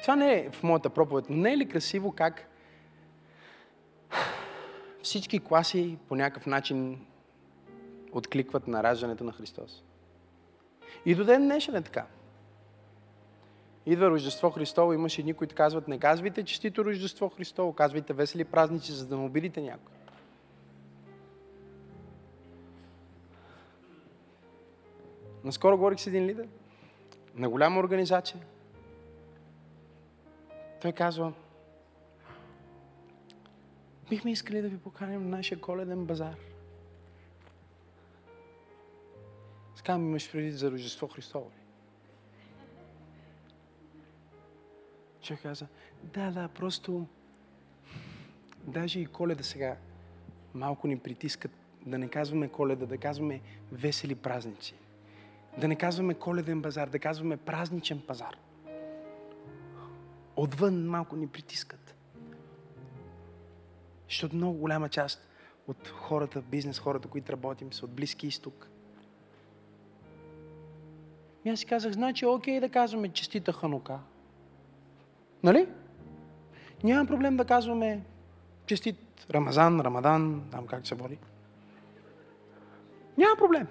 Това не е в моята проповед, но не е ли красиво как всички класи по някакъв начин откликват на раждането на Христос? И до ден днешен е така. Идва Рождество Христово, имаше едни, които казват, не казвайте честито Рождество Христово, казвайте весели празници, за да не обидите някой. Наскоро говорих с един лидер на голяма организация. Той казва, бихме искали да ви поканим на нашия коледен базар. Скам имаш преди за Рождество Христово. Човек каза, да, да, просто даже и коледа сега малко ни притискат да не казваме коледа, да казваме весели празници. Да не казваме коледен базар, да казваме празничен пазар. Отвън малко ни притискат. Защото много голяма част от хората, бизнес хората, които работим, са от Близки изток. И аз си казах, значи окей да казваме честита Ханука. Нали? Няма проблем да казваме честит Рамазан, Рамадан, там как се води. Няма проблем.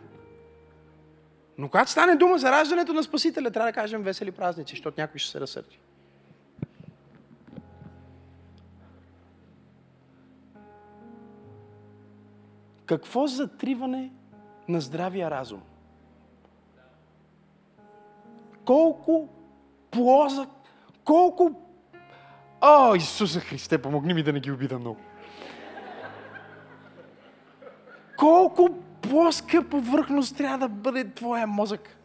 Но когато стане дума за раждането на Спасителя, трябва да кажем весели празници, защото някой ще се разсърди. Какво затриване на здравия разум? Колко плозък, колко... О, Исуса Христе, помогни ми да не ги обида много. Колко плоска повърхност трябва да бъде твоя мозък?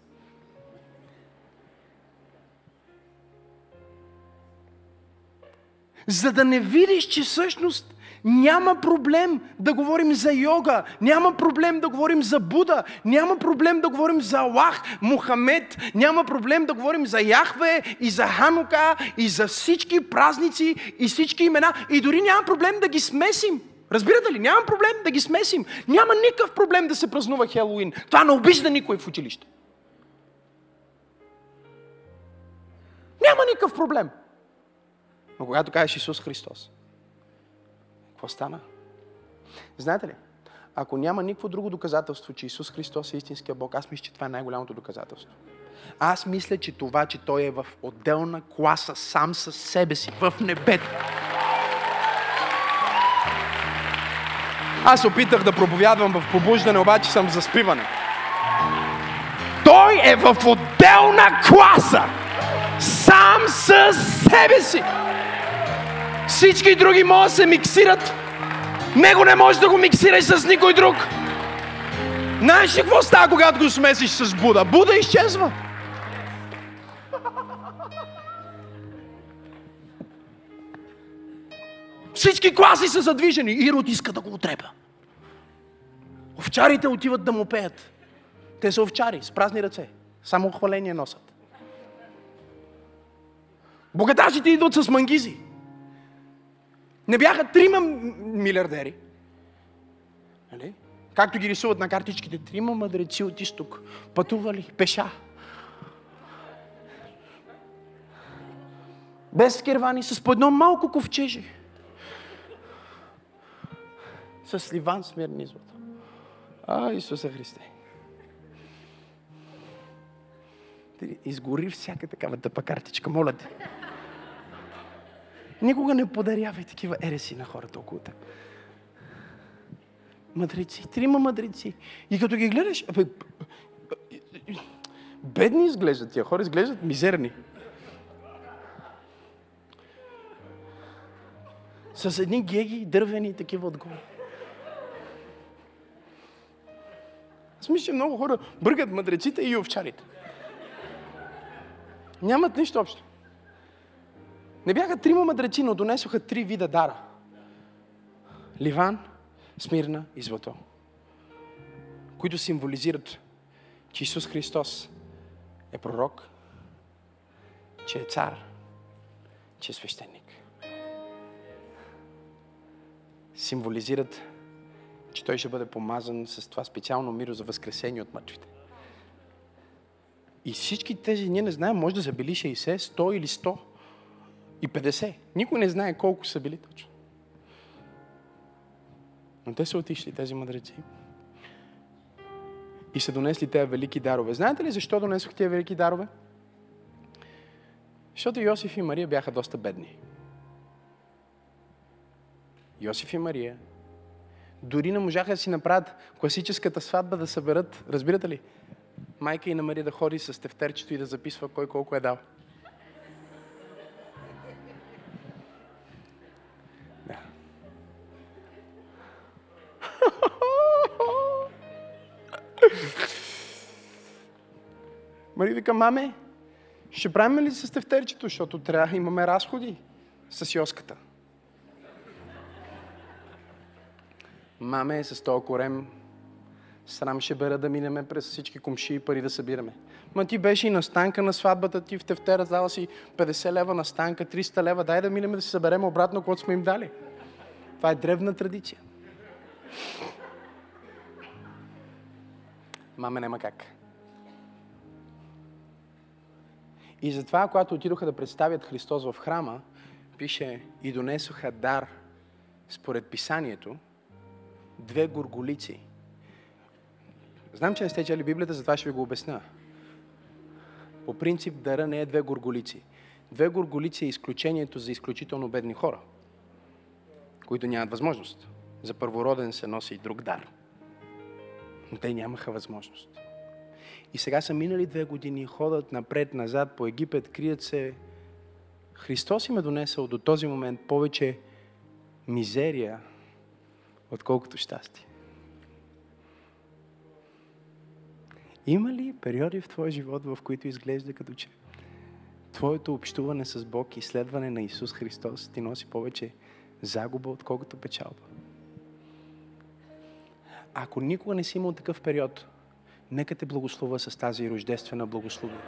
За да не видиш, че всъщност няма проблем да говорим за йога, няма проблем да говорим за Буда, няма проблем да говорим за Аллах, Мухамед, няма проблем да говорим за Яхве и за Ханука и за всички празници и всички имена и дори няма проблем да ги смесим. Разбирате ли? Няма проблем да ги смесим. Няма никакъв проблем да се празнува Хелоуин. Това не обижда никой в училище. Няма никакъв проблем. Но когато кажеш Исус Христос, какво стана? Знаете ли, ако няма никакво друго доказателство, че Исус Христос е истинския Бог, аз мисля, че това е най-голямото доказателство. Аз мисля, че това, че Той е в отделна класа, сам със себе си, в небето. Аз опитах да проповядвам в побуждане, обаче съм заспиване. Той е в отделна класа, сам със себе си. Всички други могат да се миксират. Него не можеш да го миксираш с никой друг. Знаеш ли какво става, когато го смесиш с Буда? Буда изчезва. Всички класи са задвижени. Ирод иска да го отрепа. Овчарите отиват да му пеят. Те са овчари, с празни ръце. Само хваление носят. Богаташите идват с мангизи. Не бяха трима милиардери. Нали? Както ги рисуват на картичките. Трима мъдреци от изток. Пътували пеша. Без кервани, с по едно малко ковчеже. С ливан смирни злато. А, Исуса Христе. Изгори всяка такава тъпа картичка, моля те. Никога не подарявай такива ереси на хората около теб. Мъдреци, трима мъдреци. И като ги гледаш, бедни изглеждат тия хора, изглеждат мизерни. С едни геги, дървени такива отгоре. Аз мисля, много хора бъргат мъдреците и овчарите. Нямат нищо общо. Не бяха трима мъдреци, но донесоха три вида дара. Ливан, Смирна и Злато. Които символизират, че Исус Христос е пророк, че е цар, че е свещеник. Символизират, че Той ще бъде помазан с това специално миро за възкресение от мъртвите. И всички тези, ние не знаем, може да са били 60, 100 или 100 и 50. Никой не знае колко са били точно. Но те са отишли, тези мъдреци. И са донесли тези велики дарове. Знаете ли защо донесох тези велики дарове? Защото Йосиф и Мария бяха доста бедни. Йосиф и Мария дори не можаха да си направят класическата сватба да съберат, разбирате ли, майка и на Мария да ходи с тефтерчето и да записва кой колко е дал. Мария вика, маме, ще правим ли с тефтерчето, защото трябва, имаме разходи с йоската. Маме, с този корем Срам ще бера да минеме през всички комши и пари да събираме. Ма ти беше и на станка на сватбата ти в тефтера, дала си 50 лева на станка, 300 лева, дай да минем да си съберем обратно, което сме им дали. Това е древна традиция. Маме, няма как. И затова, когато отидоха да представят Христос в храма, пише и донесоха дар според писанието, две горголици – Знам, че не сте чели Библията, затова ще ви го обясня. По принцип, дара не е две горголици. Две горголици е изключението за изключително бедни хора, които нямат възможност. За първороден се носи и друг дар. Но те нямаха възможност. И сега са минали две години, ходят напред-назад по Египет, крият се. Христос им е донесъл до този момент повече мизерия, отколкото щастие. Има ли периоди в твоя живот, в които изглежда като че твоето общуване с Бог и следване на Исус Христос ти носи повече загуба, отколкото печалба? Ако никога не си имал такъв период, нека те благослова с тази рождествена благословия.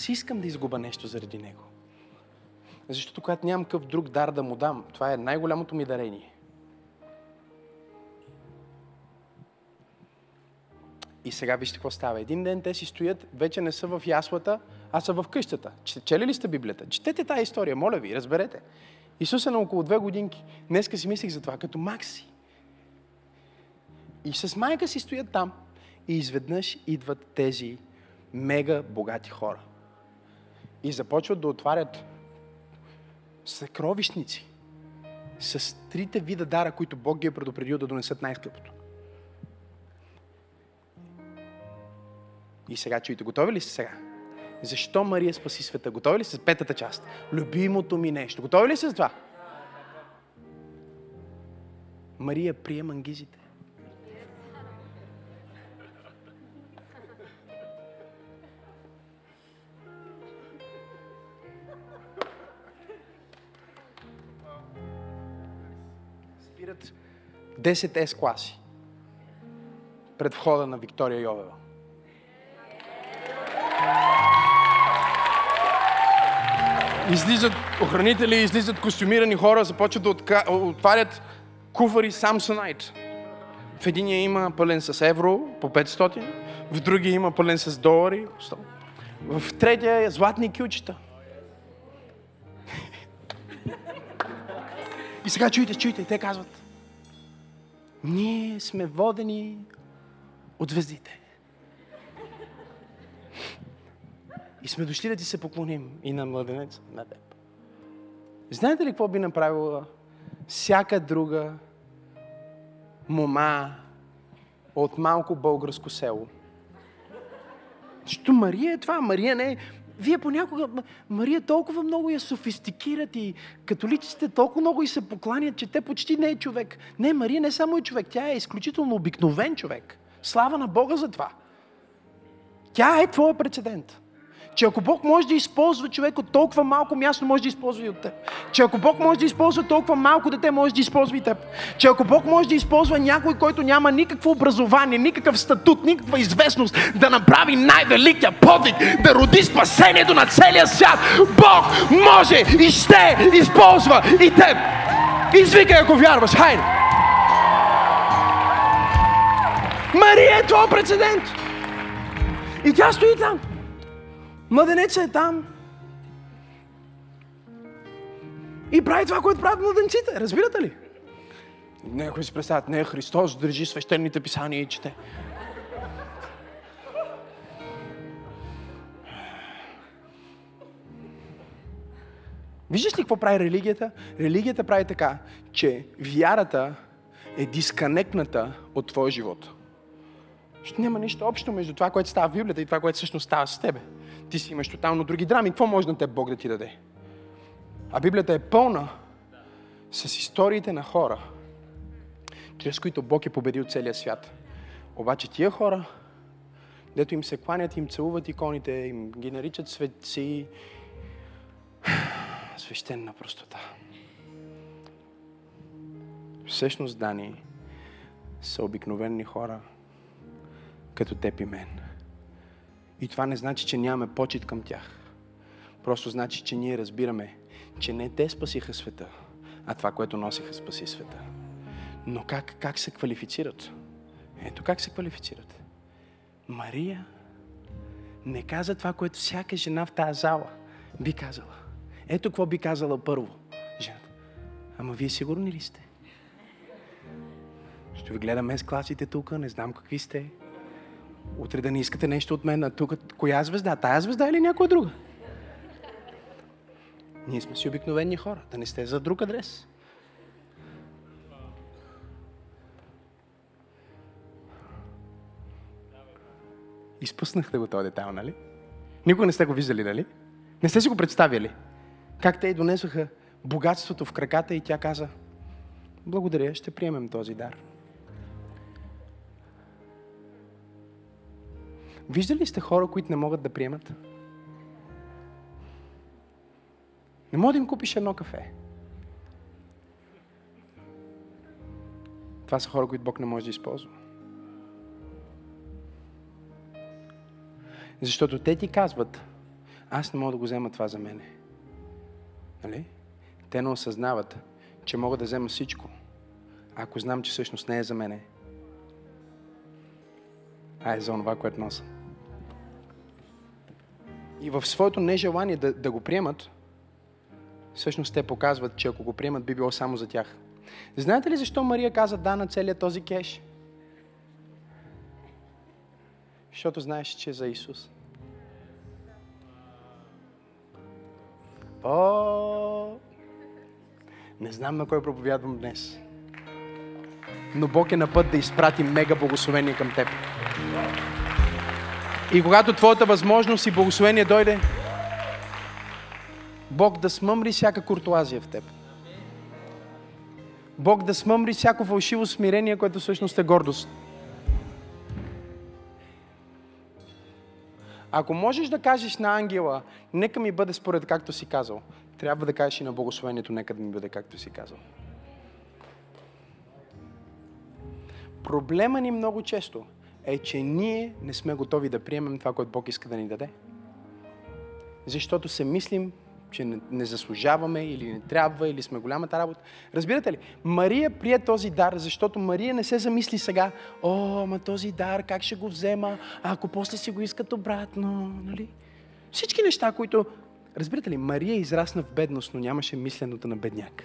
аз искам да изгуба нещо заради него. Защото когато нямам къв друг дар да му дам, това е най-голямото ми дарение. И сега вижте какво става. Един ден те си стоят, вече не са в яслата, а са в къщата. Чели ли сте Библията? Четете тази история, моля ви, разберете. Исус е на около две годинки. Днеска си мислих за това, като Макси. И с майка си стоят там. И изведнъж идват тези мега богати хора и започват да отварят съкровищници с трите вида дара, които Бог ги е предупредил да донесат най-скъпото. И сега чуйте, готови ли сте сега? Защо Мария спаси света? Готови ли сте с петата част? Любимото ми нещо. Готови ли сте с това? Мария приема ангизите. спират 10 С-класи пред входа на Виктория Йовева. Излизат охранители, излизат костюмирани хора, започват да отка... отварят куфари Samsonite. В единия има пълен с евро по 500, в другия има пълен с долари. В третия е златни кючета. [laughs] И сега чуйте, чуйте, те казват. Ние сме водени от звездите. И сме дошли да ти се поклоним и на младенец, на теб. Знаете ли какво би направила всяка друга мома от малко българско село? Защото Мария е това. Мария не е... Вие понякога... Мария толкова много я софистикират и католиците толкова много и се покланят, че те почти не е човек. Не, Мария не само е човек, тя е изключително обикновен човек. Слава на Бога за това. Тя е твоя прецедент. Че ако Бог може да използва човек от толкова малко място, може да използва и от теб. Че ако Бог може да използва толкова малко дете, може да използва и теб. Че ако Бог може да използва някой, който няма никакво образование, никакъв статут, никаква известност, да направи най-великия подвиг, да роди спасението на целия свят, Бог може и ще използва и теб. Извикай, ако вярваш. Хайде! Мария е твой прецедент. И тя стои там. Младенецът е там. И прави това, което правят младенците. Разбирате ли? Някой си представят, не, Христос държи свещените писания и чете. Виждаш ли какво прави религията? Религията прави така, че вярата е дисконектната от твоя живот. Защото няма нищо общо между това, което става в Библията и това, което всъщност става с тебе ти си имаш тотално други драми. Какво може на теб Бог да ти даде? А Библията е пълна с историите на хора, чрез които Бог е победил целия свят. Обаче тия хора, дето им се кланят, им целуват иконите, им ги наричат светци, [sighs] свещена простота. Всъщност, Дани, са обикновени хора, като теб и мен. И това не значи, че нямаме почет към тях. Просто значи, че ние разбираме, че не те спасиха света, а това, което носиха, спаси света. Но как, как се квалифицират? Ето как се квалифицират. Мария не каза това, което всяка жена в тази зала би казала. Ето какво би казала първо жената. Ама вие сигурни ли сте? Ще ви гледаме с класите тук, не знам какви сте. Утре да не искате нещо от мен, а тук коя звезда? Тая звезда или някоя друга? Ние сме си обикновени хора, да не сте за друг адрес. Изпуснахте го този детайл, нали? Никога не сте го виждали, нали? Не сте си го представили. Как те й донесоха богатството в краката и тя каза, благодаря, ще приемем този дар. Виждали сте хора, които не могат да приемат? Не може да им купиш едно кафе. Това са хора, които Бог не може да използва. Защото те ти казват, аз не мога да го взема това за мене. Нали? Те не осъзнават, че мога да взема всичко, ако знам, че всъщност не е за мене, а е за това, което носа. И в своето нежелание да, да го приемат, всъщност те показват, че ако го приемат, би било само за тях. Знаете ли защо Мария каза да на целият този кеш? Защото знаеш, че е за Исус. О, не знам на кой проповядвам днес. Но Бог е на път да изпрати мега благословение към теб. И когато твоята възможност и благословение дойде, Бог да смъмри всяка куртуазия в теб. Бог да смъмри всяко фалшиво смирение, което всъщност е гордост. Ако можеш да кажеш на ангела, нека ми бъде според както си казал, трябва да кажеш и на благословението, нека да ми бъде както си казал. Проблема ни много често е, че ние не сме готови да приемем това, което Бог иска да ни даде. Защото се мислим, че не, заслужаваме или не трябва, или сме голямата работа. Разбирате ли? Мария прие този дар, защото Мария не се замисли сега, о, ма този дар, как ще го взема, ако после си го искат обратно, нали? Всички неща, които... Разбирате ли, Мария израсна в бедност, но нямаше мисленото на бедняк.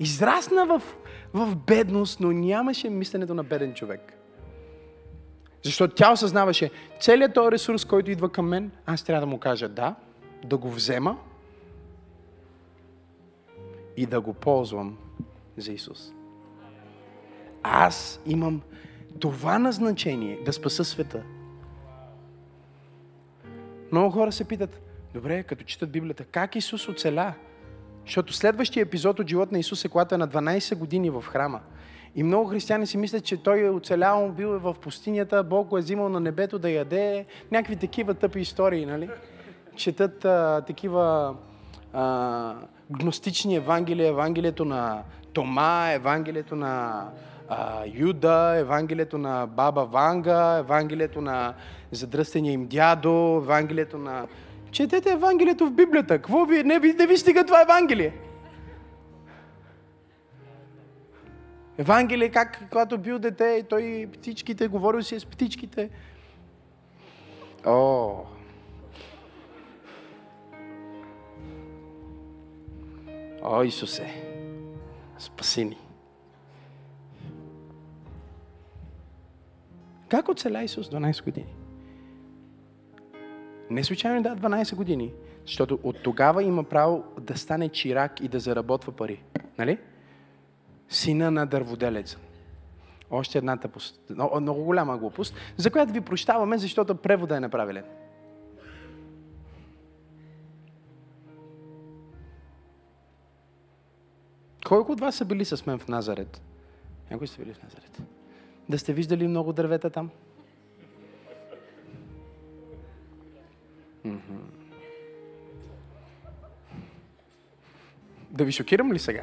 Израсна в, в бедност, но нямаше мисленето на беден човек. Защото тя осъзнаваше, целият този ресурс, който идва към мен, аз трябва да му кажа да, да го взема и да го ползвам за Исус. Аз имам това назначение да спаса света. Много хора се питат, добре, като четат Библията, как Исус оцеля? Защото следващия епизод от живота на Исус е когато е на 12 години в храма. И много християни си мислят, че той е оцелявал, бил е в пустинята, Бог го е взимал на небето да яде. Някакви такива тъпи истории, нали? Четат а, такива а, гностични евангелия, Евангелието на Тома, Евангелието на а, Юда, Евангелието на баба Ванга, Евангелието на задръстения им дядо, Евангелието на... Четете Евангелието в Библията. Какво ви... Не, не ви стига това Евангелие. Евангелие, как когато бил дете, той птичките, говорил си с птичките. О! О, Исусе! Спаси ни! Как оцеля Исус 12 години? Не случайно да 12 години, защото от тогава има право да стане чирак и да заработва пари. Нали? Сина на дърводелеца. Още една тъпост. Много, много голяма глупост, за която ви прощаваме, защото превода е неправилен. Колко от вас са били с мен в Назарет? Някои сте били в Назарет? Да сте виждали много дървета там? Да ви шокирам ли сега?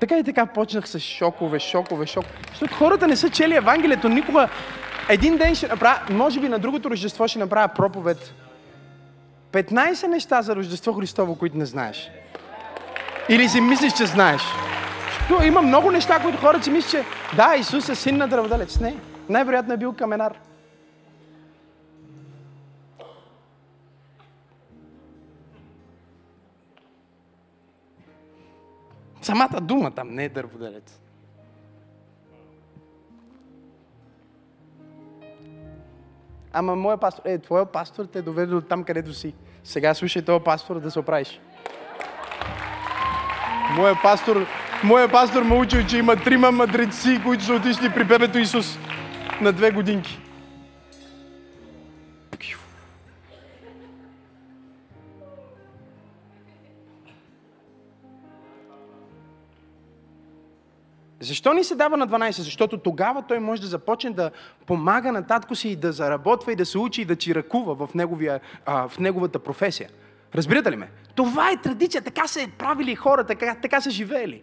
Така и така почнах с шокове, шокове, шокове. Защото хората не са чели Евангелието никога. Един ден ще направя, може би на другото Рождество ще направя проповед. 15 неща за Рождество Христово, които не знаеш. Или си мислиш, че знаеш. Защото има много неща, които хората си мислят, че да, Исус е син на дърводелец. Не, най-вероятно е бил каменар. Самата дума там не е дърводелец. Ама моя пастор, е, твоя пастор те е доведе от там, където си. Сега слушай този пастор да се оправиш. Моя пастор, моя пастор ме учил, че има трима мъдреци, които са отишли при бебето Исус на две годинки. Защо ни се дава на 12? Защото тогава той може да започне да помага на татко си и да заработва и да се учи и да чиракува в, неговия, а, в неговата професия. Разбирате ли ме? Това е традиция, така се правили хората, така, така са живеели.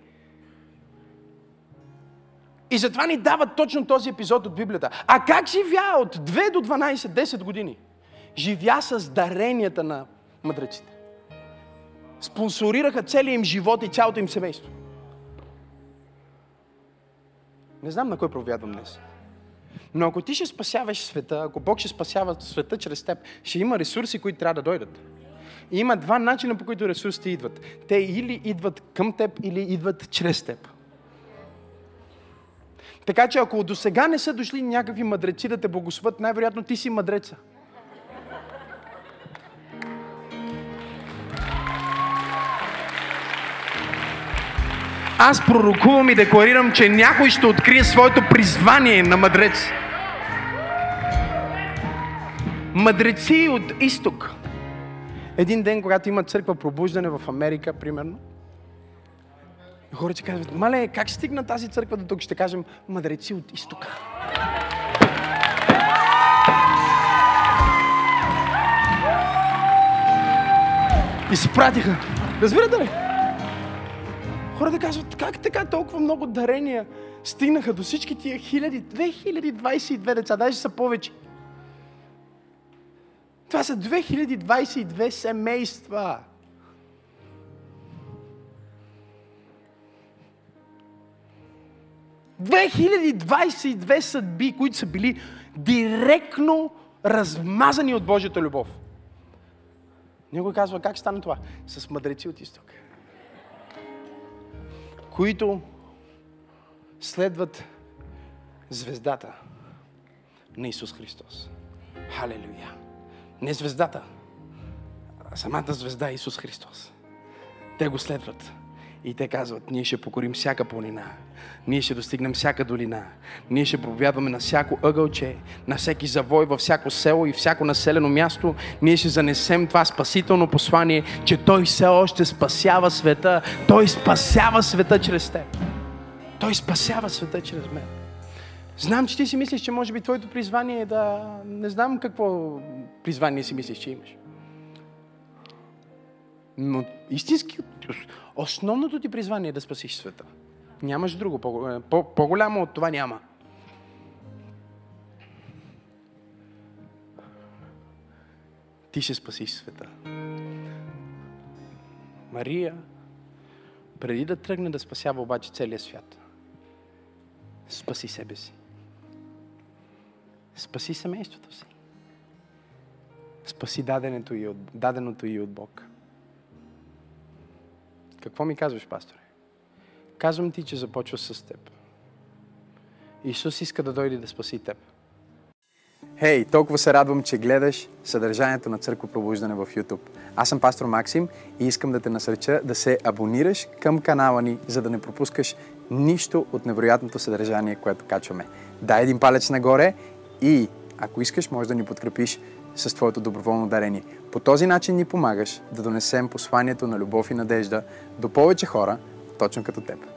И затова ни дават точно този епизод от Библията. А как живя от 2 до 12, 10 години? Живя с даренията на мъдреците. Спонсорираха целият им живот и цялото им семейство. Не знам на кой проповядвам днес. Но ако ти ще спасяваш света, ако Бог ще спасява света чрез теб, ще има ресурси, които трябва да дойдат. И има два начина, по които ресурсите идват. Те или идват към теб, или идват чрез теб. Така че ако до сега не са дошли някакви мъдреци да те благословят, най-вероятно ти си мъдреца. Аз пророкувам и декларирам, че някой ще открие своето призвание на мъдрец. Мъдреци от изток. Един ден, когато има църква пробуждане в Америка, примерно, хората казват, мале, как стигна тази църква до тук? Ще кажем, мъдреци от изтока. Изпратиха. Разбирате ли? Хората казват, как така толкова много дарения стигнаха до всички тия хиляди, 2022 деца, даже са повече. Това са 2022 семейства. 2022 съдби, които са били директно размазани от Божията любов. Някой казва, как стана това? С мъдреци от изток. Които следват звездата на Исус Христос. Халелуя! Не звездата, а самата звезда Исус Христос. Те го следват. И те казват, ние ще покорим всяка планина, ние ще достигнем всяка долина, ние ще проповядваме на всяко ъгълче, на всеки завой, във всяко село и всяко населено място. Ние ще занесем това спасително послание, че Той все още спасява света. Той спасява света чрез теб. Той спасява света чрез мен. Знам, че ти си мислиш, че може би твоето призвание е да... Не знам какво призвание си мислиш, че имаш. Но истински, основното ти призвание е да спасиш света. Нямаш друго. По-голямо от това няма. Ти ще спасиш света. Мария, преди да тръгне да спасява обаче целия свят, спаси себе си. Спаси семейството си. Спаси даденото и от, даденото и от Бог. Какво ми казваш, пасторе? Казвам ти, че започва с теб. Исус иска да дойде да спаси теб. Хей, hey, толкова се радвам, че гледаш съдържанието на Църква Пробуждане в YouTube. Аз съм пастор Максим и искам да те насърча да се абонираш към канала ни, за да не пропускаш нищо от невероятното съдържание, което качваме. Дай един палец нагоре и ако искаш, може да ни подкрепиш с твоето доброволно дарение. По този начин ни помагаш да донесем посланието на любов и надежда до повече хора, точно като теб.